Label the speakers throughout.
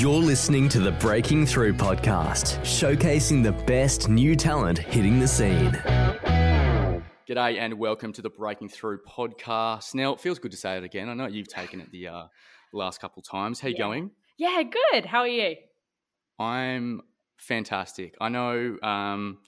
Speaker 1: You're listening to the Breaking Through podcast, showcasing the best new talent hitting the scene.
Speaker 2: G'day and welcome to the Breaking Through podcast. Now, it feels good to say it again. I know you've taken it the uh, last couple times. How you
Speaker 3: Yeah.
Speaker 2: going?
Speaker 3: Yeah, good. How are you?
Speaker 2: I'm fantastic. I know um,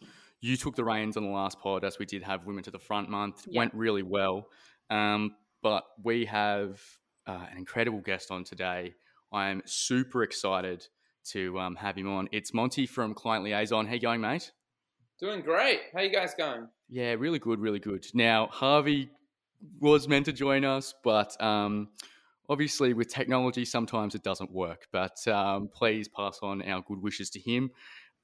Speaker 2: you took the reins on the last pod as we did have Women to the Front month.
Speaker 3: Yeah.
Speaker 2: Went really well. Um, but we have uh, an incredible guest on today. I'm super excited to um, have him on. It's Monte from Client Liaison. How you going, mate?
Speaker 4: Doing great. How you guys going?
Speaker 2: Yeah, really good, really good. Now, Harvey was meant to join us, but um, obviously with technology, sometimes it doesn't work. But um, please pass on our good wishes to him.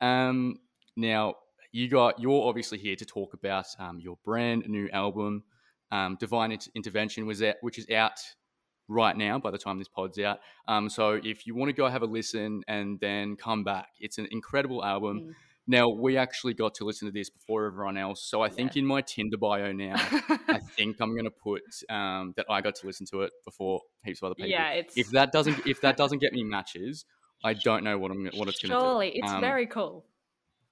Speaker 2: Um, now, you got you're obviously here to talk about um, your brand new album, um, Divine Intervention, was out, which is out right now by the time this pod's out. Um, so if you want to go have a listen and then come back, it's an incredible album.
Speaker 3: Mm.
Speaker 2: Now we actually got to listen to this before everyone else, so I think in my Tinder bio now, I think I'm going to put um, that I got to listen to it before heaps of other people.
Speaker 3: yeah, it's
Speaker 2: If that doesn't if that doesn't get me matches, I don't know what I'm what it's going to do.
Speaker 3: surely it's
Speaker 2: Um,
Speaker 3: very cool.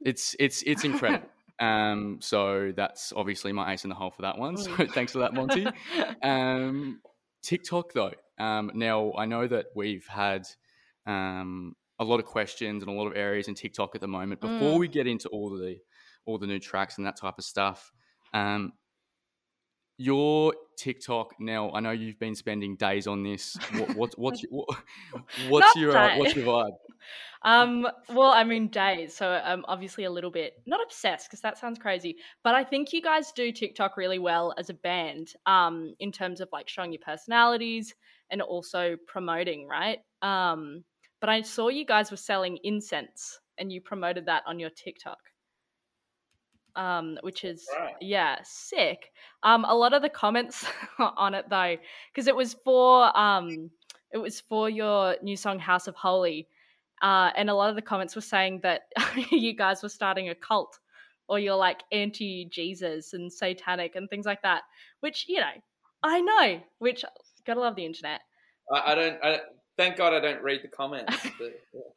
Speaker 2: It's it's it's incredible. um, so that's obviously my ace in the hole for that one. So
Speaker 3: Mm.
Speaker 2: thanks for that, Monte. Um, TikTok though. Um, now I know that we've had um, a lot of questions and a lot of areas in TikTok at the moment. Before
Speaker 3: Mm.
Speaker 2: we get into all the all the new tracks and that type of stuff, um, your TikTok now. I know you've been spending days on this. What, what, what's your, what, what's your uh, what's your vibe?
Speaker 3: um, well, I mean days, so I'm obviously a little bit not obsessed because that sounds crazy, but I think you guys do TikTok really well as a band. Um, in terms of like showing your personalities and also promoting, right? Um, but I saw you guys were selling incense and you promoted that on your TikTok. Um, which is
Speaker 4: Right.
Speaker 3: yeah, sick. Um, a lot of the comments on it though, because it was for um, it was for your new song House of Holy, uh, and a lot of the comments were saying that you guys were starting a cult, or you're like anti Jesus and satanic and things like that. Which you know, I know. Which gotta love the internet.
Speaker 4: I, I don't. I, thank God I don't read the comments. But, yeah.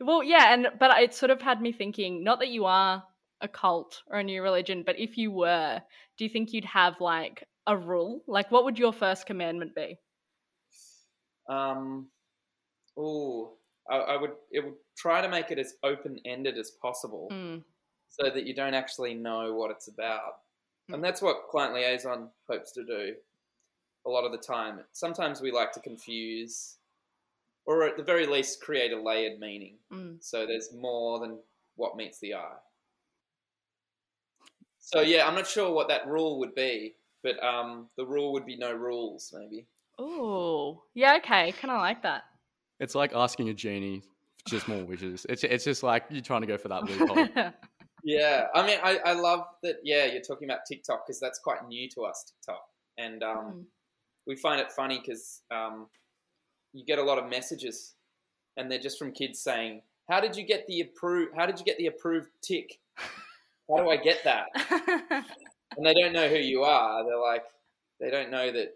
Speaker 3: Well, yeah, and but it sort of had me thinking. Not that you are a cult or a new religion, but if you were, do you think you'd have like a rule? Like, what would your first commandment be?
Speaker 4: Um. Oh, I, I would. It would try to make it as open ended as possible,
Speaker 3: Mm,
Speaker 4: so that you don't actually know what it's about.
Speaker 3: Mm.
Speaker 4: And that's what client liaison hopes to do. A lot of the time, sometimes we like to confuse, or at the very least, create a layered meaning.
Speaker 3: mm.
Speaker 4: So there's more than what meets the eye. So yeah, I'm not sure what that rule would be, but um, the rule would be no rules, maybe.
Speaker 3: Oh, yeah, okay, kind of like that.
Speaker 2: It's like asking a genie for just more wishes. It's it's just like you're trying to go for that loophole.
Speaker 4: Yeah, I mean, I, I love that. Yeah, you're talking about TikTok because that's quite new to us, TikTok, and um,
Speaker 3: Mm.
Speaker 4: we find it funny because um, you get a lot of messages, and they're just from kids saying, "How did you get the approved? How did you get the approved tick? How do I get that?" and they don't know who you are. They're like, they don't know that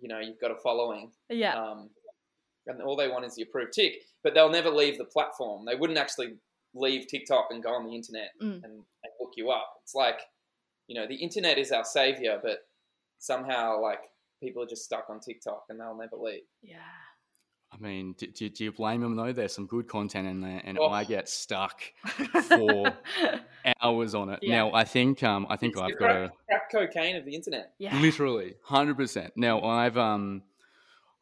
Speaker 4: you know you've got a following,
Speaker 3: yeah.
Speaker 4: um, and all they want is the approved tick. But they'll never leave the platform. They wouldn't actually leave TikTok and go on the internet
Speaker 3: Mm.
Speaker 4: and, and look you up. It's like, you know, the internet is our savior, but somehow like people are just stuck on TikTok and they'll never leave.
Speaker 3: Yeah.
Speaker 2: I mean, do, do, do you blame them though? There's some good content in there, and
Speaker 4: Oh.
Speaker 2: I get stuck for hours on it.
Speaker 3: Yeah.
Speaker 2: Now, I think um, I think
Speaker 4: it's
Speaker 2: I've got a
Speaker 4: crack, crack cocaine of the internet.
Speaker 3: yeah.
Speaker 2: literally hundred percent. Now, I've um,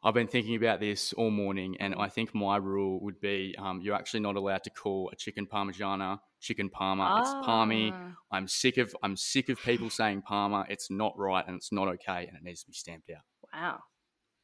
Speaker 2: I've been thinking about this all morning, and I think my rule would be um, you're actually not allowed to call a chicken parmigiana chicken parma. It's palmy.
Speaker 3: Ah.
Speaker 2: I'm sick of I'm sick of people saying parma. It's not right, and it's not okay, and it needs to be stamped out.
Speaker 3: Wow.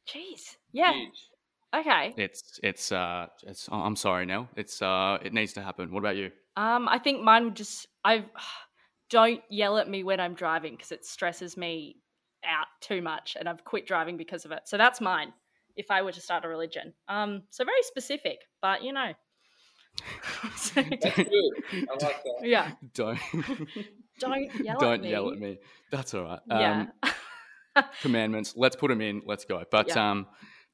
Speaker 3: Jeez. Yeah.
Speaker 4: Huge.
Speaker 3: Okay.
Speaker 2: It's it's uh it's I'm sorry, Nell. It's uh it needs to happen. What about you?
Speaker 3: Um, I think mine would just I don't yell at me when I'm driving because it stresses me out too much, and I've quit driving because of it. So that's mine. If I were to start a religion, um, so very specific, but you know, So-
Speaker 4: That's good. I like that.
Speaker 3: yeah.
Speaker 2: Don't
Speaker 3: Don't yell at me.
Speaker 2: don't
Speaker 3: at me.
Speaker 2: yell at me. That's all right.
Speaker 3: Yeah.
Speaker 2: Um, commandments. Let's put them in. Let's go. But
Speaker 3: Yeah.
Speaker 2: um,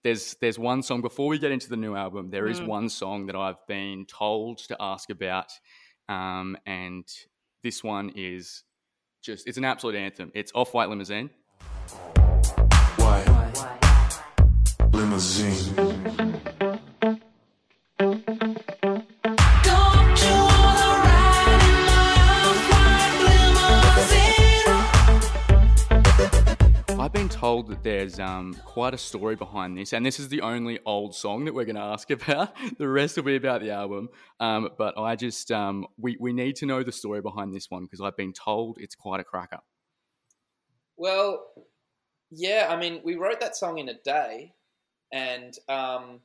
Speaker 2: there's there's one song before we get into the new album. There is
Speaker 3: Mm.
Speaker 2: one song that I've been told to ask about, um, and this one is just it's an absolute anthem. It's Off White Limousine.
Speaker 5: White limousine.
Speaker 2: Told that there's um, quite a story behind this, and this is the only old song that we're going to ask about. The rest will be about the album. Um, but I just um, we we need to know the story behind this one because I've been told it's quite a cracker.
Speaker 4: Well, yeah, I mean, we wrote that song in a day, and um,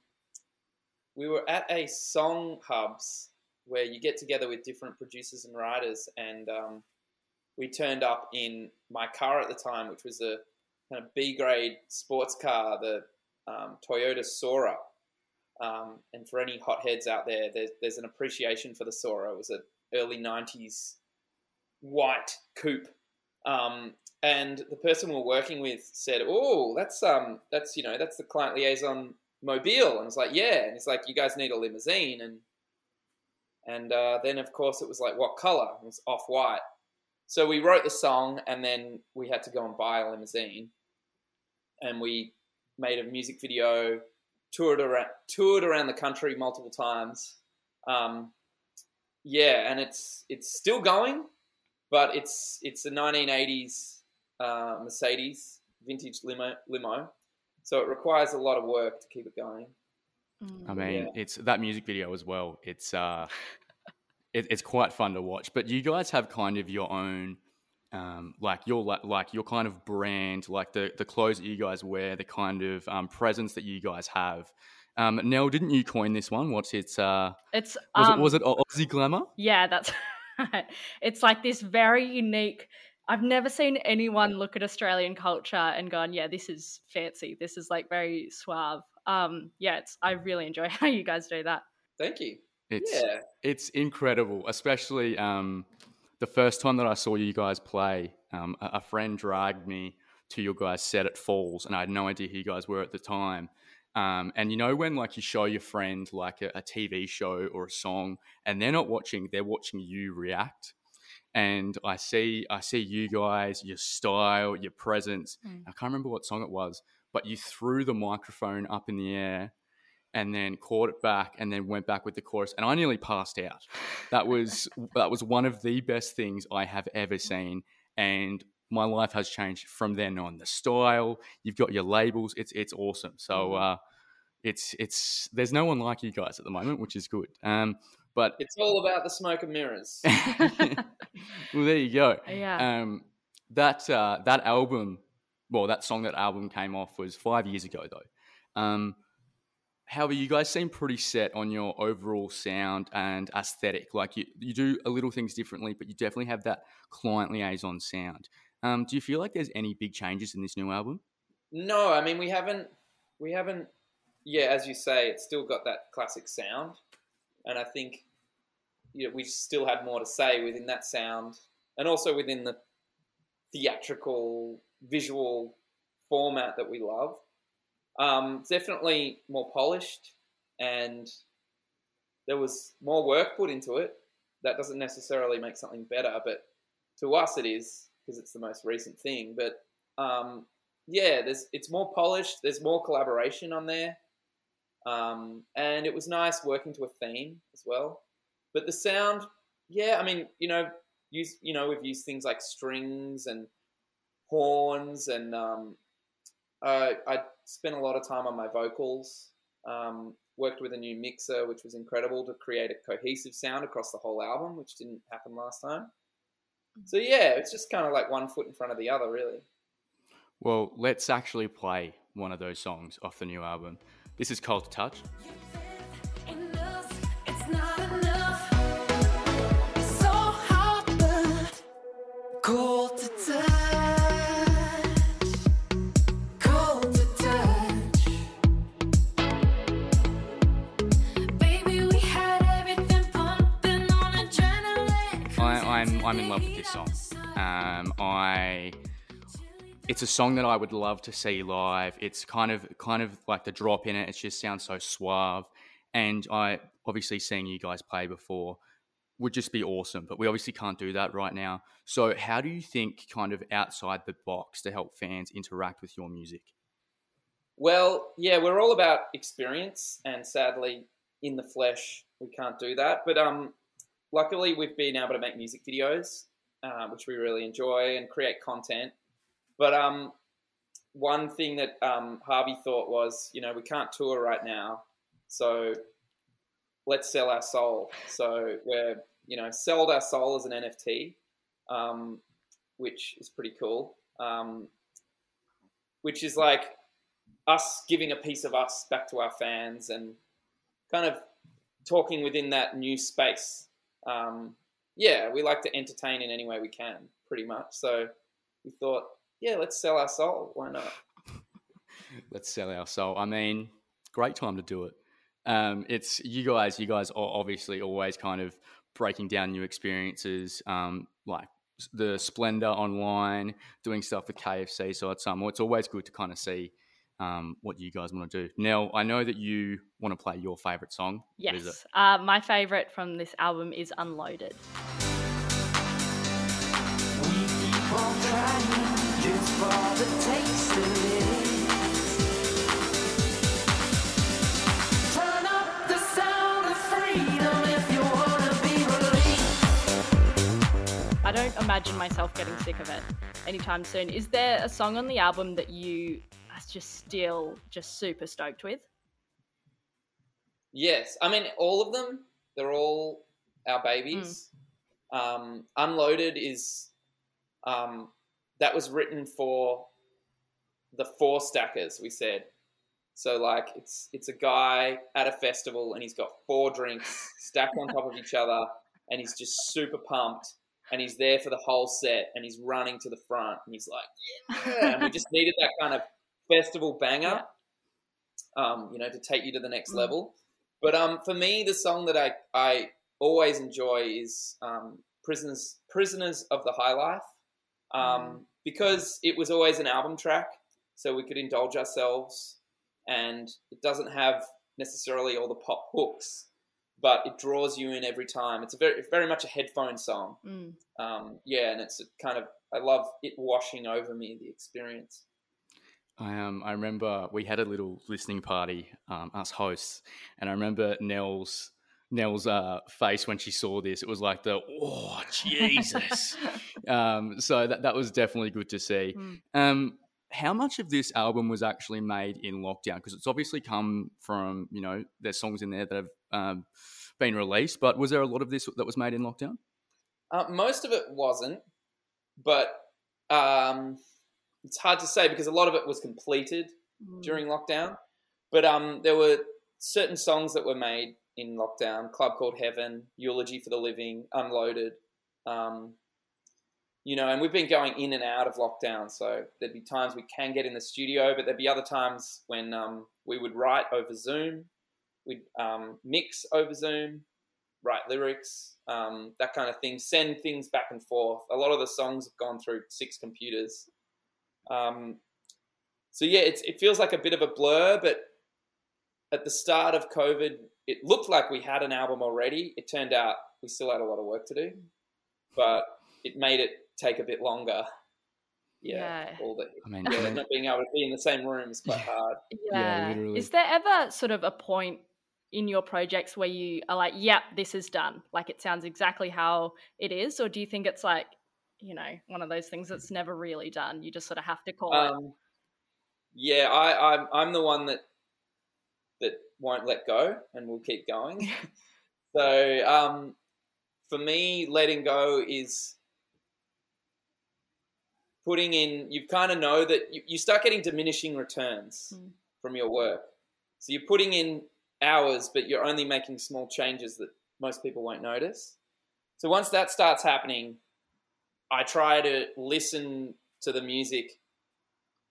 Speaker 4: we were at a song hubs where you get together with different producers and writers, and um, we turned up in my car at the time, which was a kind of B grade sports car, the um, Toyota Soarer. Um, and for any hotheads out there, there's, there's an appreciation for the Soarer. It was an early 90s white coupe. Um, and the person we we're working with said, "Oh, that's um, that's you know, that's the client liaison mobile." And it's like, "Yeah," and it's like, "You guys need a limousine," and and uh, then of course it was like, "What color?" It was off white. So we wrote the song, and then we had to go and buy a limousine, and we made a music video, toured around, toured around the country multiple times. Um, yeah, and it's it's still going, but it's it's a 1980s uh, Mercedes vintage limo limo, so it requires a lot of work to keep it going.
Speaker 2: I mean, it's that music video as well. It's uh, it, it's quite fun to watch. But you guys have kind of your own, um, like your like, like your kind of brand, like the the clothes that you guys wear, the kind of um, presence that you guys have. Um, Nell, didn't you coin this one? What's its uh,
Speaker 3: It's
Speaker 2: was
Speaker 3: um,
Speaker 2: it was it Aussie glamour?
Speaker 3: Yeah, that's right. It's like this very unique. I've never seen anyone look at Australian culture and gone, "Yeah, this is fancy. This is like very suave." Um, yeah, it's. I really enjoy how you guys do that.
Speaker 4: Thank you.
Speaker 2: It's
Speaker 4: Yeah,
Speaker 2: it's incredible, especially um, the first time that I saw you guys play. Um, a, a friend dragged me to your guys' set at Falls, and I had no idea who you guys were at the time. Um, and you know when like you show your friend like a, a TV show or a song, and they're not watching, they're watching you react. And I see, I see you guys, your style, your presence.
Speaker 3: Mm.
Speaker 2: I can't remember what song it was, but you threw the microphone up in the air and then caught it back and then went back with the chorus and I nearly passed out. That was that was one of the best things I have ever seen and my life has changed from then on. The style, you've got your labels, it's it's awesome. So uh it's it's there's no one like you guys at the moment, which is good. Um but
Speaker 4: it's all about the smoke and mirrors.
Speaker 2: well there you go.
Speaker 3: yeah.
Speaker 2: Um, that uh, that album, well, that song, that album came off was five years ago though. Um, however, you guys seem pretty set on your overall sound and aesthetic. Like you, you do a little things differently, but you definitely have that client liaison sound. Um, do you feel like there's any big changes in this new album?
Speaker 4: No, I mean we haven't we haven't yeah, as you say, it's still got that classic sound. And I think you know, we still had more to say within that sound and also within the theatrical visual format that we love. Um, definitely more polished and there was more work put into it. That doesn't necessarily make something better, but to us it is because it's the most recent thing. But um, yeah, there's it's more polished. There's more collaboration on there, um, and it was nice working to a theme as well. But the sound, yeah, I mean, you know, use you know we've used things like strings and horns, and um, uh, I spent a lot of time on my vocals. Um, worked with a new mixer, which was incredible to create a cohesive sound across the whole album, which didn't happen last time. So yeah, it's just kind of like one foot in front of the other, really.
Speaker 2: Well, let's actually play one of those songs off the new album. This is Cold Touch.
Speaker 6: Enough,
Speaker 2: I'm in love with this song. Um, I it's a song that I would love to see live. It's kind of kind of like the drop in it. It just sounds so suave, and I obviously seeing you guys play before would just be awesome. But we obviously can't do that right now. So how do you think kind of outside the box to help fans interact with your music?
Speaker 4: Well, yeah, we're all about experience, and sadly, in the flesh, we can't do that. But um, luckily, we've been able to make music videos, uh, which we really enjoy, and create content. But um, one thing that um, Harvey thought was, you know, we can't tour right now, so let's sell our soul. So we're, you know, sold our soul as an NFT, um, which is pretty cool. Um, which is like us giving a piece of us back to our fans and kind of talking within that new space. Um, yeah, we like to entertain in any way we can, pretty much. So we thought, yeah, let's sell our soul. Why not?
Speaker 2: Let's sell our soul. I mean, great time to do it. Um, it's you guys. You guys are obviously always kind of breaking down new experiences, um, like the Splendour online, doing stuff with KFC. So it's um, it's always good to kind of see um, what you guys want to do. Now, I know that you want to play your favorite song. What is it?
Speaker 3: Yes. Uh, my favorite from this album is Unloaded.
Speaker 6: We keep on trying just for the taste of it. Turn up the sound of freedom if you wanna be released.
Speaker 3: I don't imagine myself getting sick of it anytime soon. Is there a song on the album that you just still just super stoked with?
Speaker 4: Yes, I mean all of them. They're all our babies. Um, Unloaded is um, that was written for the four stackers. We said so. Like it's it's a guy at a festival and he's got four drinks stacked on top of each other, and he's just super pumped. And he's there for the whole set, and he's running to the front, and he's like, "Yeah!" And we just needed that kind of festival banger, um, you know, to take you to the next
Speaker 3: Mm.
Speaker 4: level. But um, for me, the song that I, I always enjoy is um, "Prisoners Prisoners of the High Life," um, because it was always an album track, so we could indulge ourselves, and it doesn't have necessarily all the pop hooks, but it draws you in every time. It's a very very much a headphone song,
Speaker 3: Mm.
Speaker 4: um, yeah, and it's a kind of I love it washing over me the experience.
Speaker 2: I um I remember we had a little listening party, um, us hosts, and I remember Nell's Nell's uh, face when she saw this. It was like the oh Jesus. um, so that that was definitely good to see.
Speaker 3: Mm.
Speaker 2: Um, how much of this album was actually made in lockdown? Because it's obviously come from you know there's songs in there that have um, been released, but was there a lot of this that was made in lockdown?
Speaker 4: Uh, most of it wasn't, but um, it's hard to say because a lot of it was completed
Speaker 3: Mm.
Speaker 4: during lockdown. But um, there were certain songs that were made in lockdown: "Club Called Heaven," "Eulogy for the Living," "Unloaded." Um, you know, and we've been going in and out of lockdown, so there'd be times we can get in the studio, but there'd be other times when um, we would write over Zoom, we'd um, mix over Zoom, write lyrics, um, that kind of thing, send things back and forth. A lot of the songs have gone through six computers. Um, so yeah, it's, it feels like a bit of a blur, but at the start of COVID, it looked like we had an album already. It turned out we still had a lot of work to do, but it made it take a bit longer. Yeah,
Speaker 3: Yeah.
Speaker 4: all the
Speaker 2: I mean,
Speaker 4: yeah, not being able to be in the same room is quite hard.
Speaker 2: Yeah, literally.
Speaker 3: Is there ever sort of a point in your projects where you are like, yep, this is done? Like it sounds exactly how it is? Or do you think it's like, you know, one of those things that's never really done? You just sort of have to call it.
Speaker 4: Um, yeah, I, I'm I'm the one that that won't let go and will keep going. so um, for me, letting go is putting in. You kind of know that you, you start getting diminishing returns
Speaker 3: Mm.
Speaker 4: from your work. So you're putting in hours, but you're only making small changes that most people won't notice. So once that starts happening, I try to listen to the music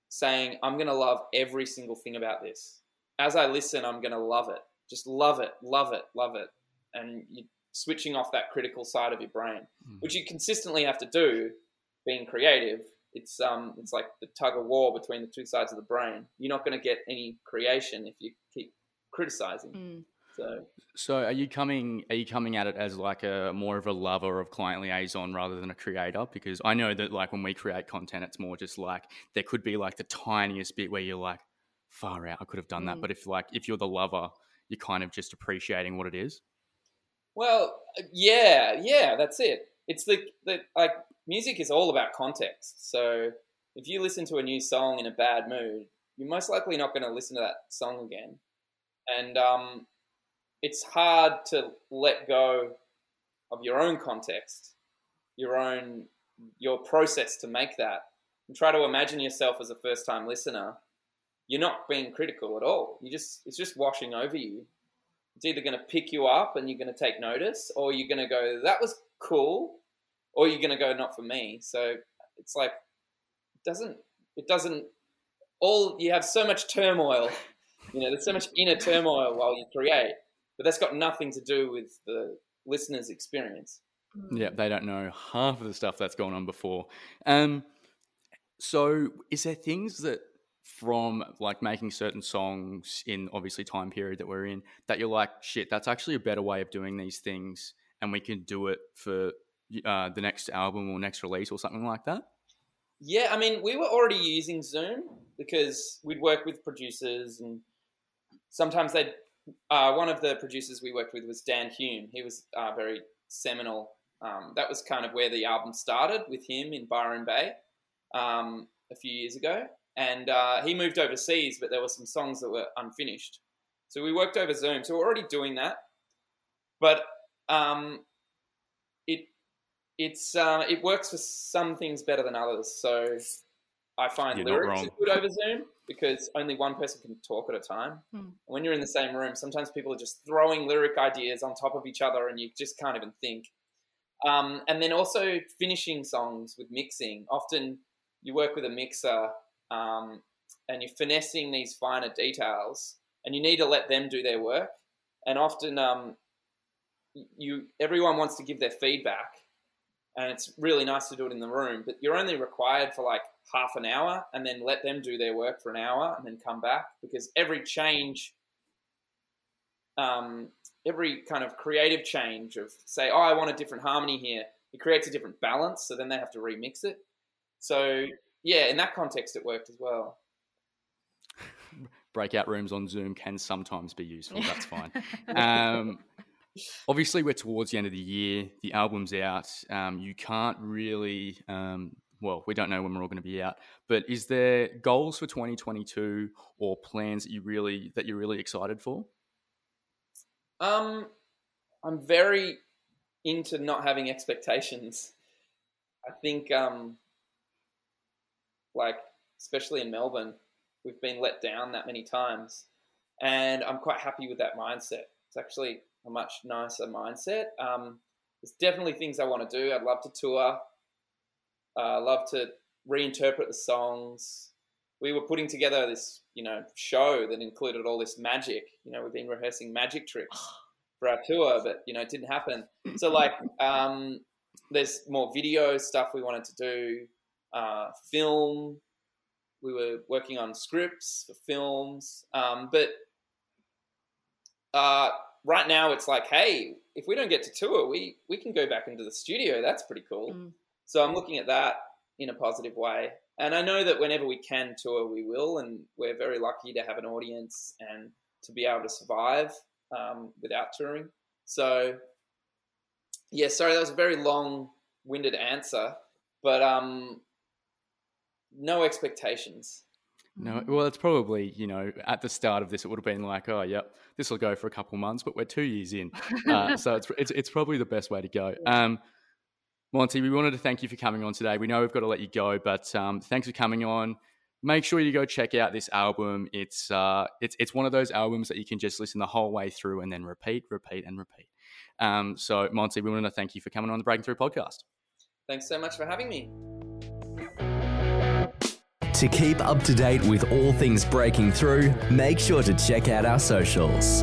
Speaker 4: saying, I'm going to love every single thing about this. As I listen, I'm going to love it. Just love it, love it, love it. And you're switching off that critical side of your brain,
Speaker 2: Mm.
Speaker 4: which you consistently have to do being creative. it's um it's like the tug of war between the two sides of the brain. You're not going to get any creation if you keep criticizing.
Speaker 3: Mm.
Speaker 4: So
Speaker 2: So are you coming are you coming at it as like a more of a lover of client liaison rather than a creator? Because I know that like when we create content it's more just like there could be like the tiniest bit where you're like, far out, I could have done that.
Speaker 3: Mm.
Speaker 2: But if like if you're the lover, you're kind of just appreciating what it is.
Speaker 4: Well, uh, yeah, yeah, that's it. It's the, the like music is all about context. So if you listen to a new song in a bad mood, you're most likely not going to listen to that song again. And um, it's hard to let go of your own context, your own your process to make that, and try to imagine yourself as a first time listener. You're not being critical at all. You just it's just washing over you it's either going to pick you up and you're going to take notice, or you're going to go, that was cool, or you're going to go, not for me. So it's like, it doesn't, it doesn't, all, you have so much turmoil, you know, there's so much inner turmoil while you create, but that's got nothing to do with the listener's experience.
Speaker 2: Yeah, they don't know half of the stuff that's gone on before. Um, so is there things that from like making certain songs in obviously time period that we're in that you're like shit that's actually a better way of doing these things and we can do it for uh, the next album or next release or something like that
Speaker 4: Yeah, I mean, we were already using Zoom because we'd work with producers, and sometimes they'd. Uh, one of the producers we worked with was Dan Hume. He was uh, very seminal. Um, that was kind of where the album started with him in Byron Bay um, a few years ago. And uh, he moved overseas, but there were some songs that were unfinished. So we worked over Zoom. So we're already doing that. But um, it it's uh, it works for some things better than others. So I find
Speaker 2: You're
Speaker 4: lyrics are good over Zoom because only one person can talk at a time.
Speaker 3: Hmm.
Speaker 4: When you're in the same room, sometimes people are just throwing lyric ideas on top of each other, and you just can't even think. Um, and then also finishing songs with mixing. Often you work with a mixer um, and you're finessing these finer details, and you need to let them do their work. And often, um, you everyone wants to give their feedback, and it's really nice to do it in the room. But you're only required for like half an hour, and then let them do their work for an hour, and then come back because every change, um, every kind of creative change of say, oh, I want a different harmony here, it creates a different balance. So then they have to remix it. So yeah, in that context, it worked as well.
Speaker 2: breakout rooms on zoom can sometimes be useful that's fine um, obviously we're towards the end of the year the album's out um, you can't really um, well we don't know when we're all going to be out but is there goals for 2022 or plans that you really that you're really excited for
Speaker 4: Um, I'm very into not having expectations. I think, um, like, especially in Melbourne, we've been let down that many times, and I'm quite happy with that mindset. It's actually a much nicer mindset. Um, there's definitely things I want to do. I'd love to tour. Uh, I love to reinterpret the songs. We were putting together this, you know, show that included all this magic. You know, we've been rehearsing magic tricks for our tour, but you know, it didn't happen. So like, um, there's more video stuff we wanted to do, uh, film. We were working on scripts for films, um, but uh, right now it's like, hey, if we don't get to tour, we we can go back into the studio. That's pretty cool.
Speaker 3: Mm.
Speaker 4: So I'm looking at that in a positive way, and I know that whenever we can tour, we will, and we're very lucky to have an audience and to be able to survive um, without touring. So, yeah, sorry, that was a very long-winded answer, but um, no expectations.
Speaker 2: No well it's probably you know at the start of this it would have been like oh yep this will go for a couple months but we're two years in uh, so it's, it's it's probably the best way to go um, Monte, we wanted to thank you for coming on today. We know we've got to let you go, but um, thanks for coming on. Make sure you go check out this album. It's uh, it's it's one of those albums that you can just listen the whole way through and then repeat, repeat, and repeat. Um, so, Monte, we want to thank you for coming on the Breaking Through podcast.
Speaker 4: Thanks so much for having me.
Speaker 1: To keep up to date with all things breaking through, make sure to check out our socials.